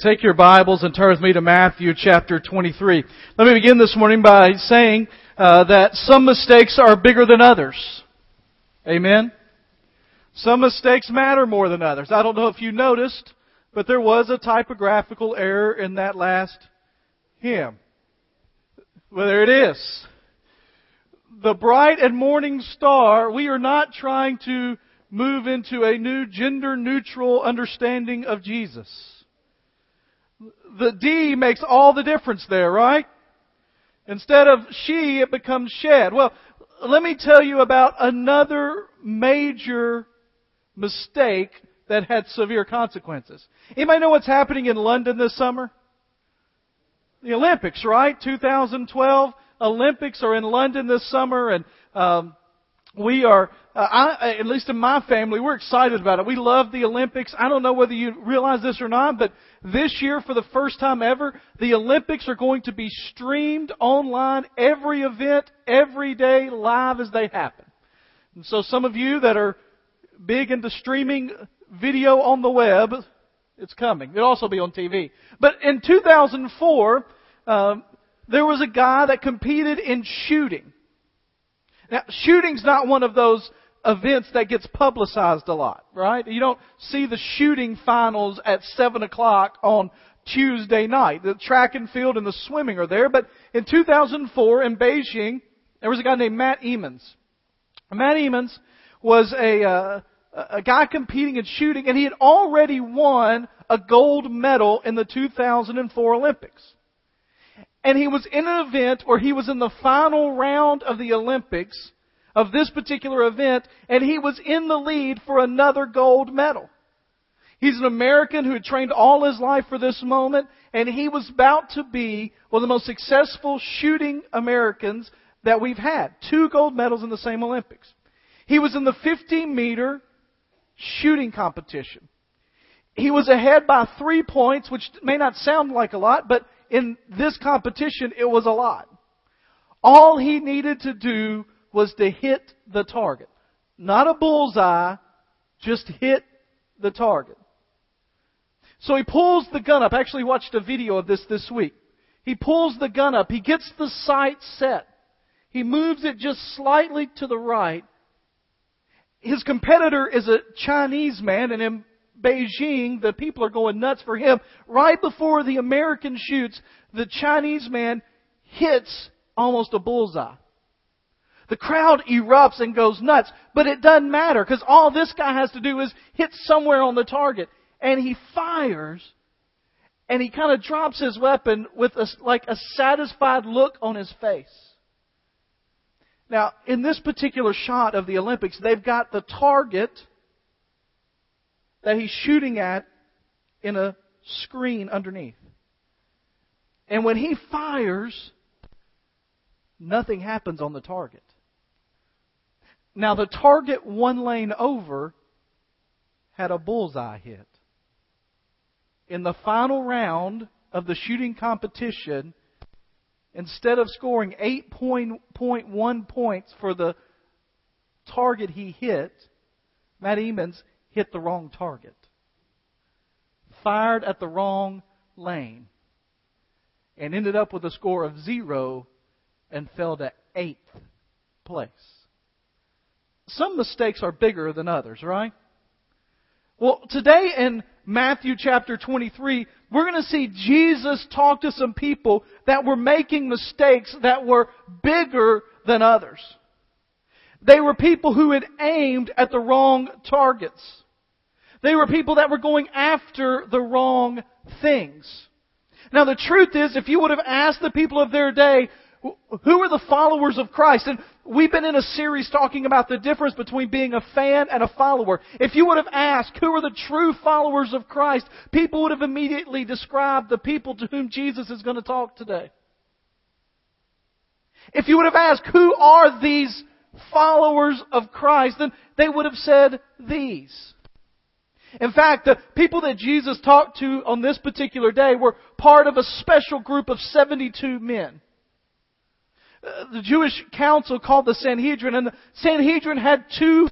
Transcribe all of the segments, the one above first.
Take your Bibles and turn with me to Matthew chapter 23. Let me begin this morning by saying uh, that some mistakes are bigger than others. Amen? Some mistakes matter more than others. I don't know if you noticed, but there was a typographical error in that last hymn. Well, there it is. The bright and morning star, we are not trying to move into a new gender neutral understanding of Jesus the D makes all the difference there, right? Instead of she, it becomes shed. Well, let me tell you about another major mistake that had severe consequences. Anybody know what's happening in London this summer? The Olympics, right? 2012 Olympics are in London this summer, and um, we are, uh, I, at least in my family, we're excited about it. We love the Olympics. I don't know whether you realize this or not, but this year, for the first time ever, the Olympics are going to be streamed online, every event, every day, live as they happen. And so some of you that are big into streaming video on the web, it's coming. It'll also be on TV. But in 2004, um, there was a guy that competed in shooting. Now, shooting's not one of those events that gets publicized a lot, right? You don't see the shooting finals at 7 o'clock on Tuesday night. The track and field and the swimming are there, but in 2004 in Beijing, there was a guy named Matt Emmons. Matt Emmons was a, uh, a guy competing in shooting, and he had already won a gold medal in the 2004 Olympics. And he was in an event where he was in the final round of the Olympics, of this particular event, and he was in the lead for another gold medal. He's an American who had trained all his life for this moment, and he was about to be one of the most successful shooting Americans that we've had. Two gold medals in the same Olympics. He was in the 50 meter shooting competition. He was ahead by three points, which may not sound like a lot, but in this competition, it was a lot. All he needed to do was to hit the target. Not a bullseye, just hit the target. So he pulls the gun up. I actually watched a video of this this week. He pulls the gun up. He gets the sight set. He moves it just slightly to the right. His competitor is a Chinese man, and Beijing, the people are going nuts for him. Right before the American shoots, the Chinese man hits almost a bullseye. The crowd erupts and goes nuts, but it doesn't matter because all this guy has to do is hit somewhere on the target. And he fires and he kind of drops his weapon with a, like a satisfied look on his face. Now, in this particular shot of the Olympics, they've got the target that he's shooting at in a screen underneath. And when he fires, nothing happens on the target. Now, the target one lane over had a bullseye hit. In the final round of the shooting competition, instead of scoring 8.1 points for the target he hit, Matt Emmons hit the wrong target, fired at the wrong lane, and ended up with a score of zero and fell to eighth place. Some mistakes are bigger than others, right? Well, today in Matthew chapter 23, we're going to see Jesus talk to some people that were making mistakes that were bigger than others. They were people who had aimed at the wrong targets. They were people that were going after the wrong things. Now the truth is, if you would have asked the people of their day, who are the followers of Christ? And we've been in a series talking about the difference between being a fan and a follower. If you would have asked who are the true followers of Christ, people would have immediately described the people to whom Jesus is going to talk today. If you would have asked who are these followers of Christ, then they would have said these. In fact, the people that Jesus talked to on this particular day were part of a special group of 72 men. Uh, the Jewish council called the Sanhedrin, and the Sanhedrin had two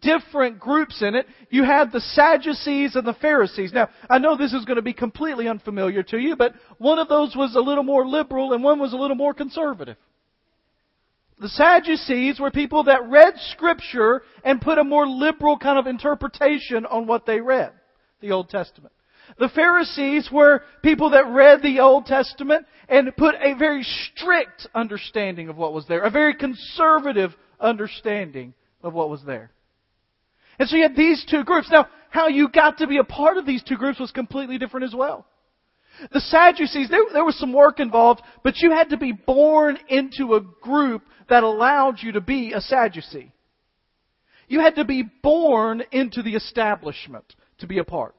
different groups in it. You had the Sadducees and the Pharisees. Now, I know this is going to be completely unfamiliar to you, but one of those was a little more liberal and one was a little more conservative. The Sadducees were people that read Scripture and put a more liberal kind of interpretation on what they read, the Old Testament. The Pharisees were people that read the Old Testament and put a very strict understanding of what was there, a very conservative understanding of what was there. And so you had these two groups. Now, how you got to be a part of these two groups was completely different as well. The Sadducees, there, there was some work involved, but you had to be born into a group that allowed you to be a Sadducee. You had to be born into the establishment to be a part.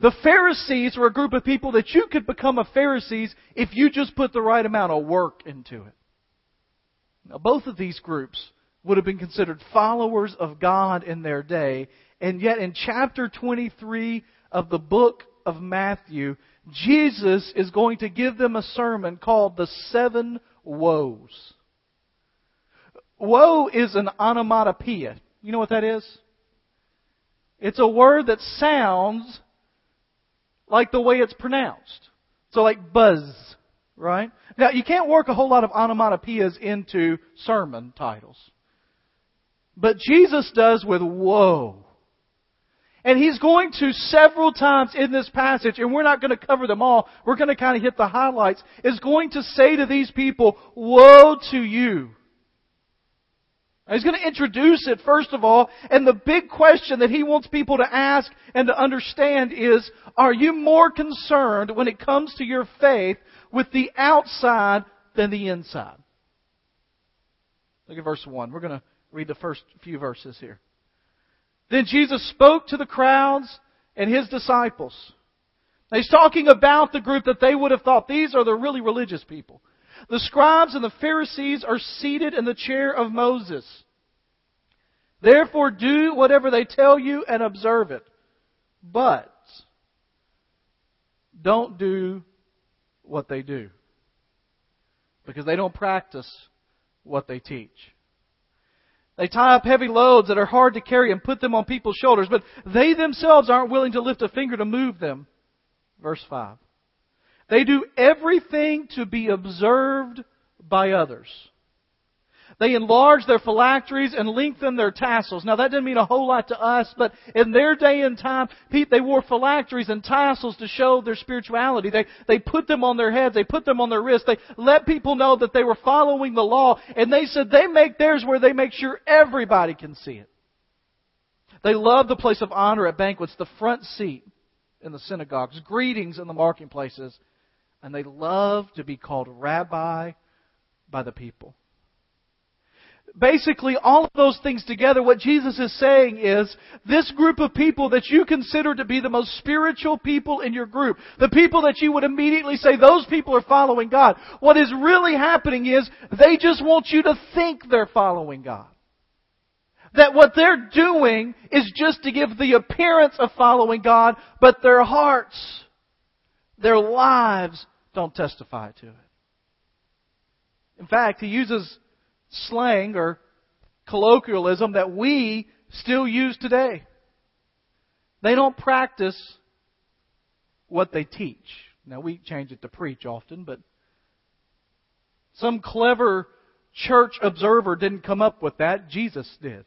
The Pharisees were a group of people that you could become a Pharisees if you just put the right amount of work into it. Now, both of these groups would have been considered followers of God in their day, and yet in chapter 23 of the book of Matthew, Jesus is going to give them a sermon called the Seven Woes. Woe is an onomatopoeia. You know what that is? It's a word that sounds like the way it's pronounced. So like buzz, right? Now you can't work a whole lot of onomatopoeias into sermon titles. But Jesus does with woe. And he's going to several times in this passage, and we're not going to cover them all, we're going to kind of hit the highlights, is going to say to these people, woe to you. He's going to introduce it first of all, and the big question that he wants people to ask and to understand is, are you more concerned when it comes to your faith with the outside than the inside? Look at verse 1. We're going to read the first few verses here. Then Jesus spoke to the crowds and his disciples. Now he's talking about the group that they would have thought these are the really religious people. The scribes and the Pharisees are seated in the chair of Moses. Therefore do whatever they tell you and observe it. But don't do what they do. Because they don't practice what they teach. They tie up heavy loads that are hard to carry and put them on people's shoulders, but they themselves aren't willing to lift a finger to move them. Verse 5. They do everything to be observed by others. They enlarge their phylacteries and lengthen their tassels. Now that didn't mean a whole lot to us, but in their day and time, they wore phylacteries and tassels to show their spirituality. They, they put them on their heads, they put them on their wrists, they let people know that they were following the law, and they said they make theirs where they make sure everybody can see it. They love the place of honor at banquets, the front seat in the synagogues, greetings in the marketplaces, and they love to be called rabbi by the people basically all of those things together, what Jesus is saying is, this group of people that you consider to be the most spiritual people in your group, the people that you would immediately say, those people are following God, what is really happening is, they just want you to think they're following God. That what they're doing is just to give the appearance of following God, but their hearts, their lives don't testify to it. In fact, he uses slang or colloquialism that we still use today. They don't practice what they teach. Now we change it to preach often, but some clever church observer didn't come up with that. Jesus did.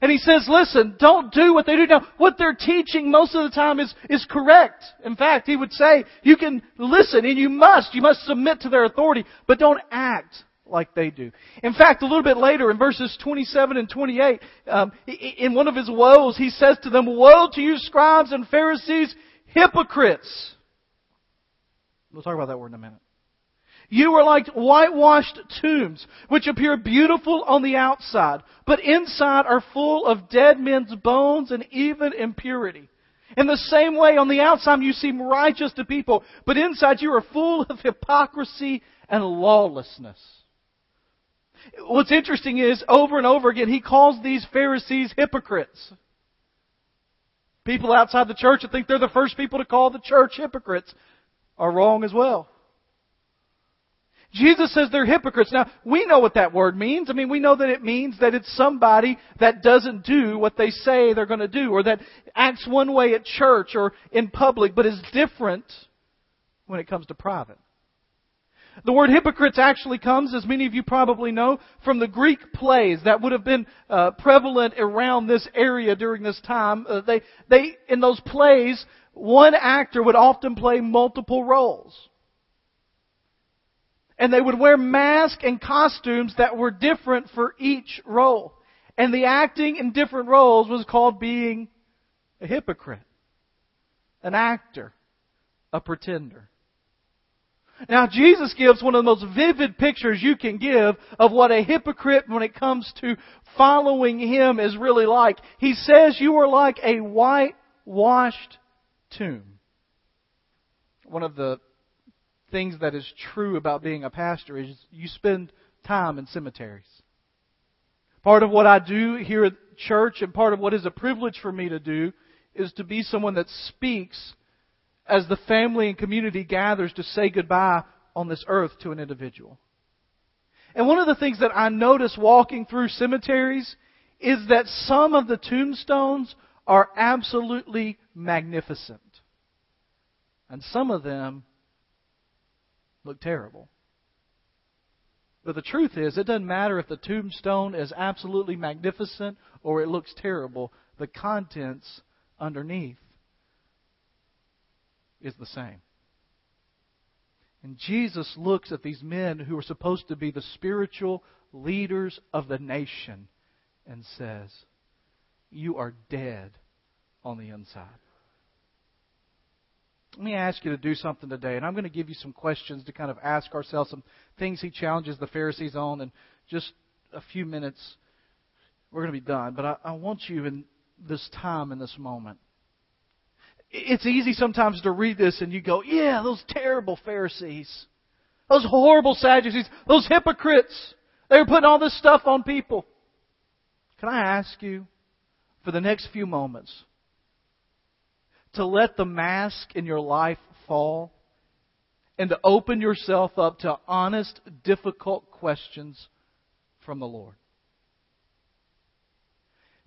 And he says, listen, don't do what they do now. What they're teaching most of the time is, is correct. In fact, he would say, you can listen and you must, you must submit to their authority, but don't act like they do. In fact, a little bit later in verses 27 and 28, um, in one of his woes, he says to them, Woe to you scribes and Pharisees, hypocrites! We'll talk about that word in a minute. You are like whitewashed tombs, which appear beautiful on the outside, but inside are full of dead men's bones and even impurity. In the same way, on the outside you seem righteous to people, but inside you are full of hypocrisy and lawlessness. What's interesting is, over and over again, he calls these Pharisees hypocrites. People outside the church that think they're the first people to call the church hypocrites are wrong as well. Jesus says they're hypocrites. Now, we know what that word means. I mean, we know that it means that it's somebody that doesn't do what they say they're going to do, or that acts one way at church or in public, but is different when it comes to private. The word hypocrites actually comes, as many of you probably know, from the Greek plays that would have been uh, prevalent around this area during this time. Uh, they, they, in those plays, one actor would often play multiple roles. And they would wear masks and costumes that were different for each role. And the acting in different roles was called being a hypocrite, an actor, a pretender. Now, Jesus gives one of the most vivid pictures you can give of what a hypocrite when it comes to following Him is really like. He says you are like a whitewashed tomb. One of the things that is true about being a pastor is you spend time in cemeteries. Part of what I do here at church and part of what is a privilege for me to do is to be someone that speaks as the family and community gathers to say goodbye on this earth to an individual. And one of the things that I notice walking through cemeteries is that some of the tombstones are absolutely magnificent. And some of them look terrible. But the truth is, it doesn't matter if the tombstone is absolutely magnificent or it looks terrible. The contents underneath is the same. And Jesus looks at these men who are supposed to be the spiritual leaders of the nation and says, You are dead on the inside. Let me ask you to do something today, and I'm going to give you some questions to kind of ask ourselves, some things he challenges the Pharisees on, and just a few minutes, we're going to be done. But I, I want you in this time, in this moment. It's easy sometimes to read this and you go, yeah, those terrible Pharisees, those horrible Sadducees, those hypocrites, they were putting all this stuff on people. Can I ask you, for the next few moments, to let the mask in your life fall and to open yourself up to honest, difficult questions from the Lord.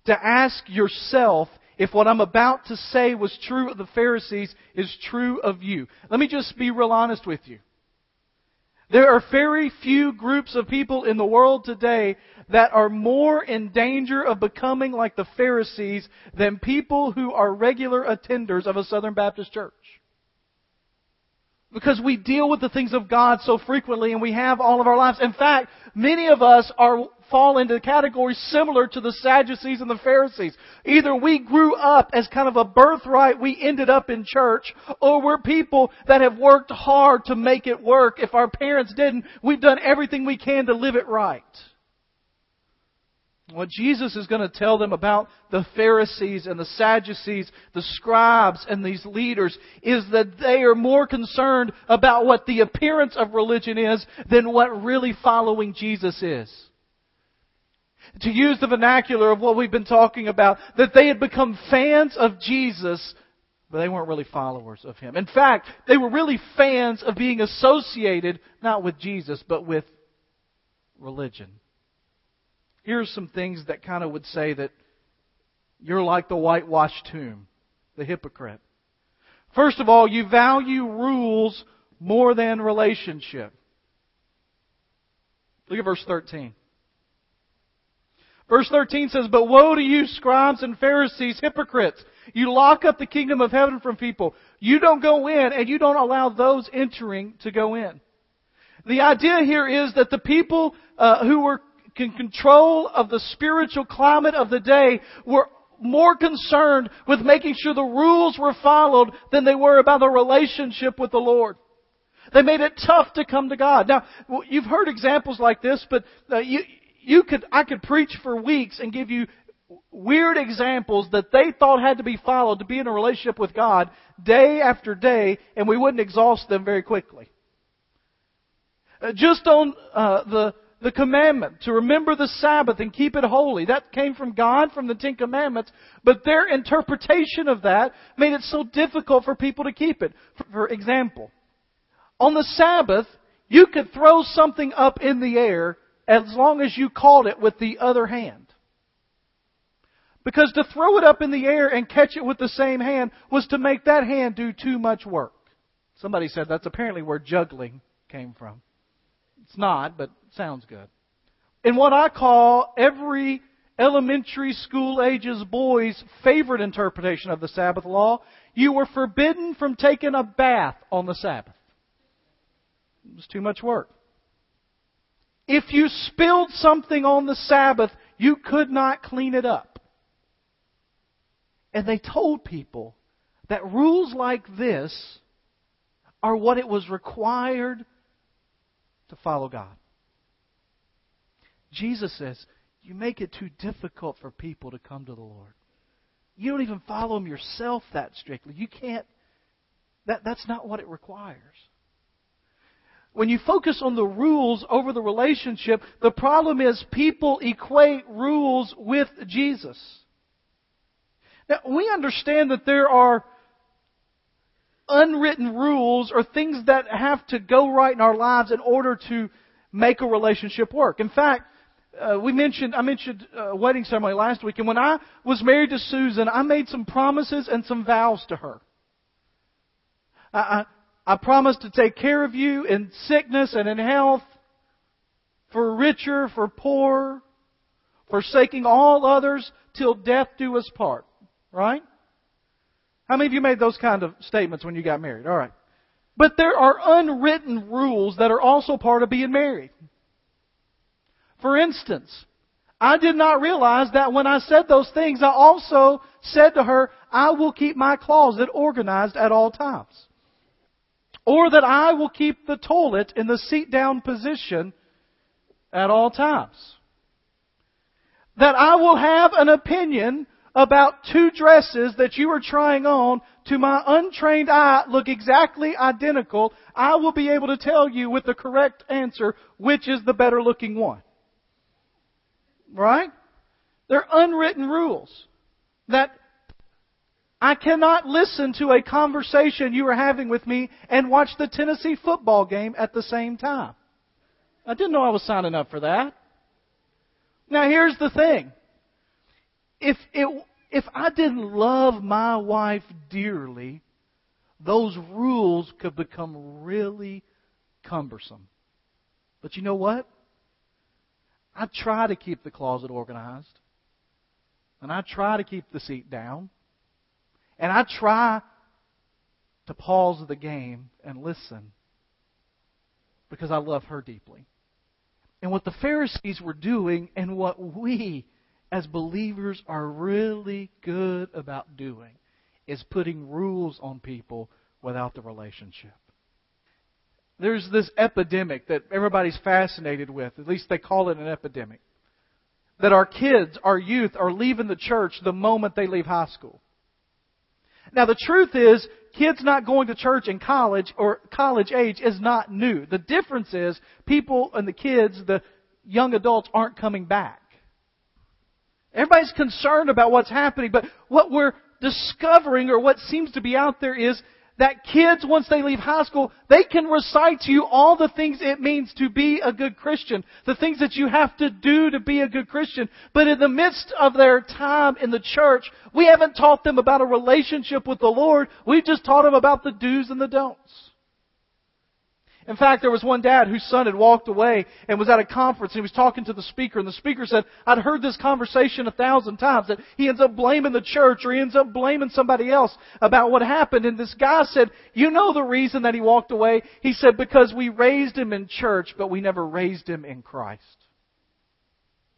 To ask yourself if what I'm about to say was true of the Pharisees is true of you. Let me just be real honest with you. There are very few groups of people in the world today that are more in danger of becoming like the Pharisees than people who are regular attenders of a Southern Baptist church. Because we deal with the things of God so frequently and we have all of our lives. In fact, many of us are fall into categories similar to the Sadducees and the Pharisees. Either we grew up as kind of a birthright, we ended up in church, or we're people that have worked hard to make it work. If our parents didn't, we've done everything we can to live it right. What Jesus is going to tell them about the Pharisees and the Sadducees, the scribes and these leaders, is that they are more concerned about what the appearance of religion is than what really following Jesus is. To use the vernacular of what we've been talking about, that they had become fans of Jesus, but they weren't really followers of Him. In fact, they were really fans of being associated not with Jesus, but with religion Here are some things that kind of would say that you're like the whitewashed tomb, the hypocrite. First of all, you value rules more than relationship. Look at verse 13. Verse 13 says, But woe to you, scribes and Pharisees, hypocrites! You lock up the kingdom of heaven from people. You don't go in, and you don't allow those entering to go in. The idea here is that the people uh, who were in control of the spiritual climate of the day were more concerned with making sure the rules were followed than they were about the relationship with the Lord. They made it tough to come to God. Now, you've heard examples like this, but uh, you, you could, I could preach for weeks and give you weird examples that they thought had to be followed to be in a relationship with God day after day, and we wouldn't exhaust them very quickly. Uh, just on uh, the the commandment to remember the Sabbath and keep it holy. That came from God, from the Ten Commandments, but their interpretation of that made it so difficult for people to keep it. For example, on the Sabbath, You could throw something up in the air as long as you caught it with the other hand. Because to throw it up in the air and catch it with the same hand was to make that hand do too much work. Somebody said that's apparently where juggling came from. It's not, but sounds good. In what I call every elementary school ages boy's favorite interpretation of the Sabbath law, you were forbidden from taking a bath on the Sabbath. It was too much work. If you spilled something on the Sabbath, you could not clean it up. And they told people that rules like this are what it was required to follow God. Jesus says, You make it too difficult for people to come to the Lord. You don't even follow Him yourself that strictly. You can't, that, that's not what it requires. When you focus on the rules over the relationship, the problem is people equate rules with Jesus. Now, we understand that there are unwritten rules or things that have to go right in our lives in order to make a relationship work. In fact, uh, we mentioned I mentioned a uh, wedding ceremony last week, and when I was married to Susan, I made some promises and some vows to her. I, I, promise to take care of you in sickness and in health, for richer, for poor, forsaking all others till death do us part. Right? How many of you made those kind of statements when you got married? All right. But there are unwritten rules that are also part of being married. For instance, I did not realize that when I said those things, I also said to her, I will keep my closet organized at all times. Or that I will keep the toilet in the seat down position at all times. That I will have an opinion about two dresses that you are trying on to my untrained eye look exactly identical, I will be able to tell you with the correct answer which is the better looking one. Right? They're unwritten rules that I cannot listen to a conversation you are having with me and watch the Tennessee football game at the same time. I didn't know I was signing up for that. Now here's the thing if it, if I didn't love my wife dearly, those rules could become really cumbersome. But you know what? I try to keep the closet organized. And I try to keep the seat down. And I try to pause the game and listen because I love her deeply. And what the Pharisees were doing and what we as believers are really good about doing is putting rules on people without the relationship. There's this epidemic that everybody's fascinated with, at least they call it an epidemic, that our kids, our youth, are leaving the church the moment they leave high school. Now the truth is, kids not going to church in college or college age is not new. The difference is, people and the kids, the young adults aren't coming back. Everybody's concerned about what's happening, but what we're discovering or what seems to be out there is that kids, once they leave high school, they can recite to you all the things it means to be a good Christian, the things that you have to do to be a good Christian. But in the midst of their time in the church, we haven't taught them about a relationship with the Lord. We've just taught them about the do's and the don'ts. In fact, there was one dad whose son had walked away and was at a conference and he was talking to the speaker and the speaker said, I'd heard this conversation a thousand times that he ends up blaming the church or he ends up blaming somebody else about what happened. And this guy said, you know the reason that he walked away? He said, because we raised him in church, but we never raised him in Christ.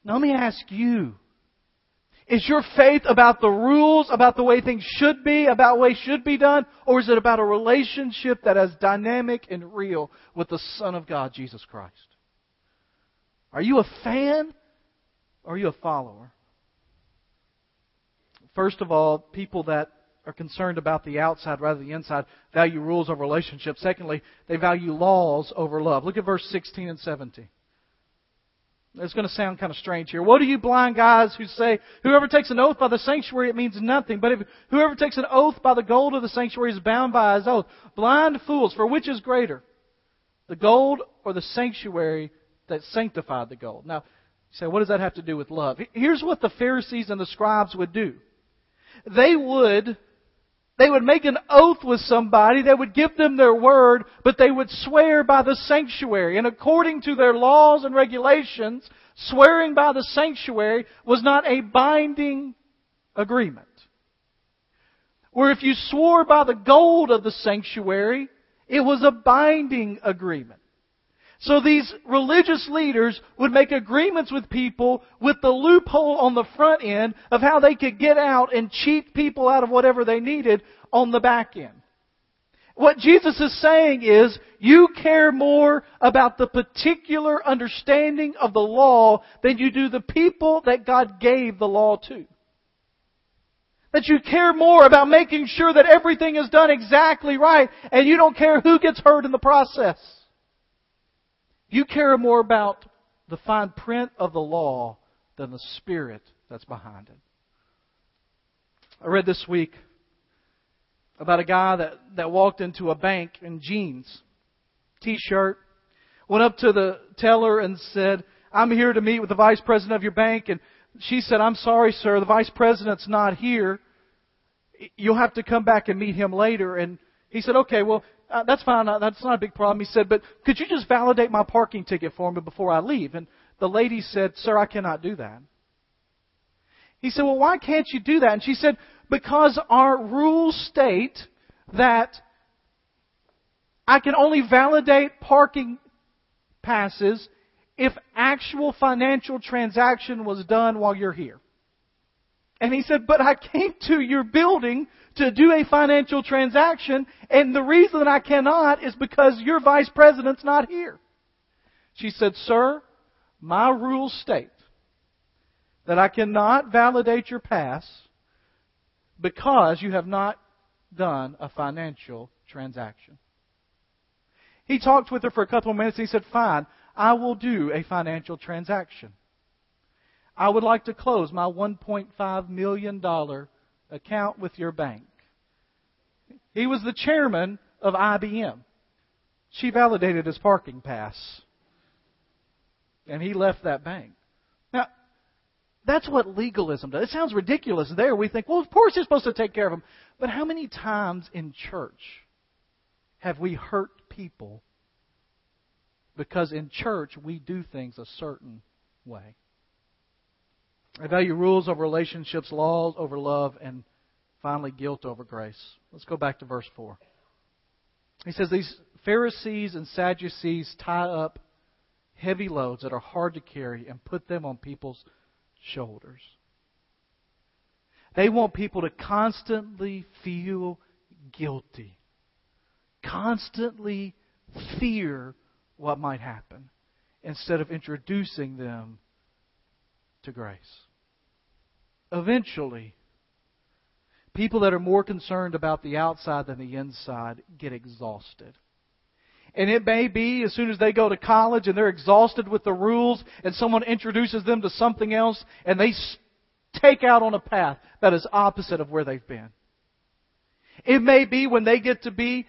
Now let me ask you, is your faith about the rules, about the way things should be, about way should be done, or is it about a relationship that is dynamic and real with the Son of God, Jesus Christ? Are you a fan or are you a follower? First of all, people that are concerned about the outside rather than the inside value rules over relationships. Secondly, they value laws over love. Look at verse 16 and 17. It's going to sound kind of strange here. What do you blind guys who say, whoever takes an oath by the sanctuary, it means nothing. But if whoever takes an oath by the gold of the sanctuary is bound by his oath. Blind fools, for which is greater? The gold or the sanctuary that sanctified the gold? Now, you say, what does that have to do with love? Here's what the Pharisees and the scribes would do. They would they would make an oath with somebody, they would give them their word, but they would swear by the sanctuary. And according to their laws and regulations, swearing by the sanctuary was not a binding agreement. Where if you swore by the gold of the sanctuary, it was a binding agreement. So these religious leaders would make agreements with people with the loophole on the front end of how they could get out and cheat people out of whatever they needed on the back end. What Jesus is saying is, you care more about the particular understanding of the law than you do the people that God gave the law to. That you care more about making sure that everything is done exactly right and you don't care who gets hurt in the process. You care more about the fine print of the law than the spirit that's behind it. I read this week about a guy that, that walked into a bank in jeans, t-shirt, went up to the teller and said, I'm here to meet with the vice president of your bank. And she said, I'm sorry, sir, the vice president's not here. You'll have to come back and meet him later. And he said, okay, well, uh, that's fine. Uh, that's not a big problem. He said, but could you just validate my parking ticket for me before I leave? And the lady said, sir, I cannot do that. He said, well, why can't you do that? And she said, because our rules state that I can only validate parking passes if actual financial transaction was done while you're here. And he said, but I came to your building to do a financial transaction, and the reason I cannot is because your vice president's not here. She said, Sir, my rules state that I cannot validate your pass because you have not done a financial transaction. He talked with her for a couple of minutes. He said, Fine, I will do a financial transaction. I would like to close my $1.5 million account with your bank. He was the chairman of IBM. She validated his parking pass. And he left that bank. Now, that's what legalism does. It sounds ridiculous there. We think, well, of course you're supposed to take care of them. But how many times in church have we hurt people because in church we do things a certain way? I value rules over relationships, laws over love, and finally guilt over grace. Let's go back to verse 4. He says, These Pharisees and Sadducees tie up heavy loads that are hard to carry and put them on people's shoulders. They want people to constantly feel guilty, constantly fear what might happen, instead of introducing them to grace. Eventually, people that are more concerned about the outside than the inside get exhausted. And it may be as soon as they go to college and they're exhausted with the rules and someone introduces them to something else and they take out on a path that is opposite of where they've been. It may be when they get to be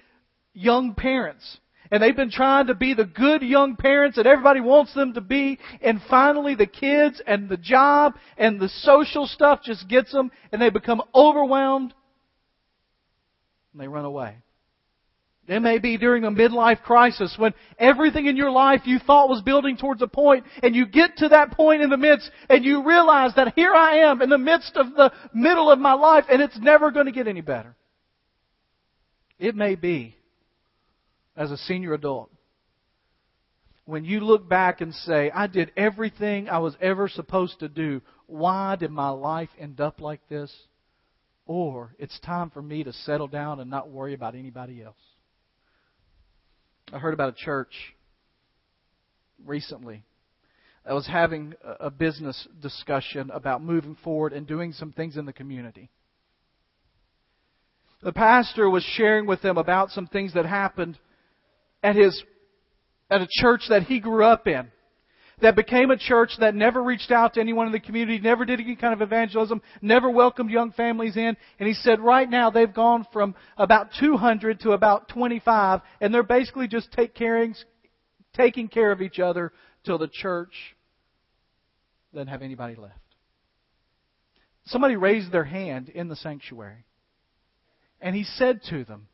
young parents and they've been trying to be the good young parents that everybody wants them to be, and finally the kids and the job and the social stuff just gets them, and they become overwhelmed, and they run away. It may be during a midlife crisis when everything in your life you thought was building towards a point and you get to that point in the midst and you realize that here I am in the midst of the middle of my life and it's never going to get any better. It may be as a senior adult, when you look back and say, I did everything I was ever supposed to do, why did my life end up like this? Or it's time for me to settle down and not worry about anybody else. I heard about a church recently that was having a business discussion about moving forward and doing some things in the community. The pastor was sharing with them about some things that happened at his at a church that he grew up in that became a church that never reached out to anyone in the community, never did any kind of evangelism, never welcomed young families in. And he said right now they've gone from about 200 to about 25, and they're basically just take taking care of each other till the church doesn't have anybody left. Somebody raised their hand in the sanctuary. And he said to them,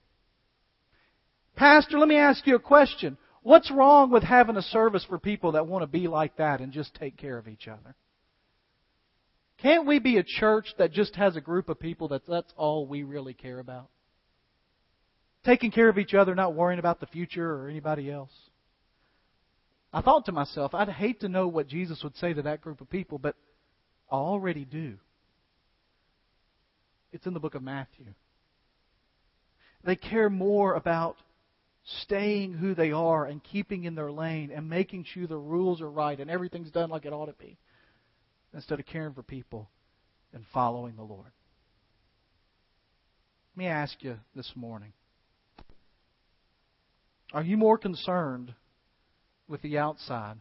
Pastor, let me ask you a question. What's wrong with having a service for people that want to be like that and just take care of each other? Can't we be a church that just has a group of people that that's all we really care about? Taking care of each other, not worrying about the future or anybody else. I thought to myself, I'd hate to know what Jesus would say to that group of people, but I already do. It's in the book of Matthew. They care more about staying who they are and keeping in their lane and making sure the rules are right and everything's done like it ought to be instead of caring for people and following the Lord. Let me ask you this morning are you more concerned with the outside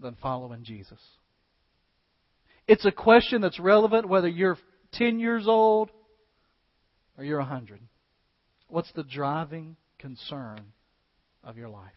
than following Jesus? It's a question that's relevant whether you're 10 years old or you're 100. What's the driving concern of your life?